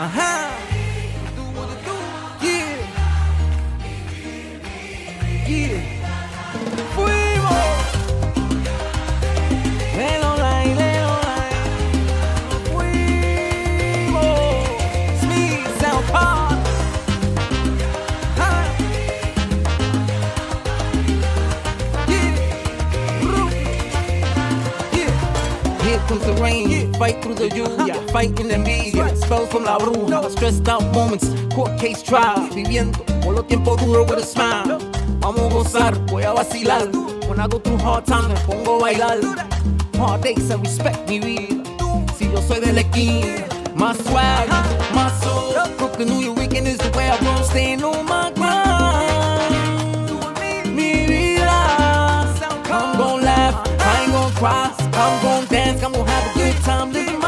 Uh huh. Do what do. Yeah. Yeah. Here comes the rain, fight through the lluvia, fight in the media, spells from la bruja, stressed out moments, court case trial, viviendo por los tiempos duros with a smile. Vamos a gozar, voy a vacilar. When I go through hard times, me pongo a bailar. Hard days, I respect mi vida. Si yo soy de la esquina, más swag, más soul. Brooklyn, New York, weekend is the way I roll, staying on my grind. Mi vida, I'm gon' laugh, I ain't gon' cry, I'm gon' dance, I'm gon' have a good time living.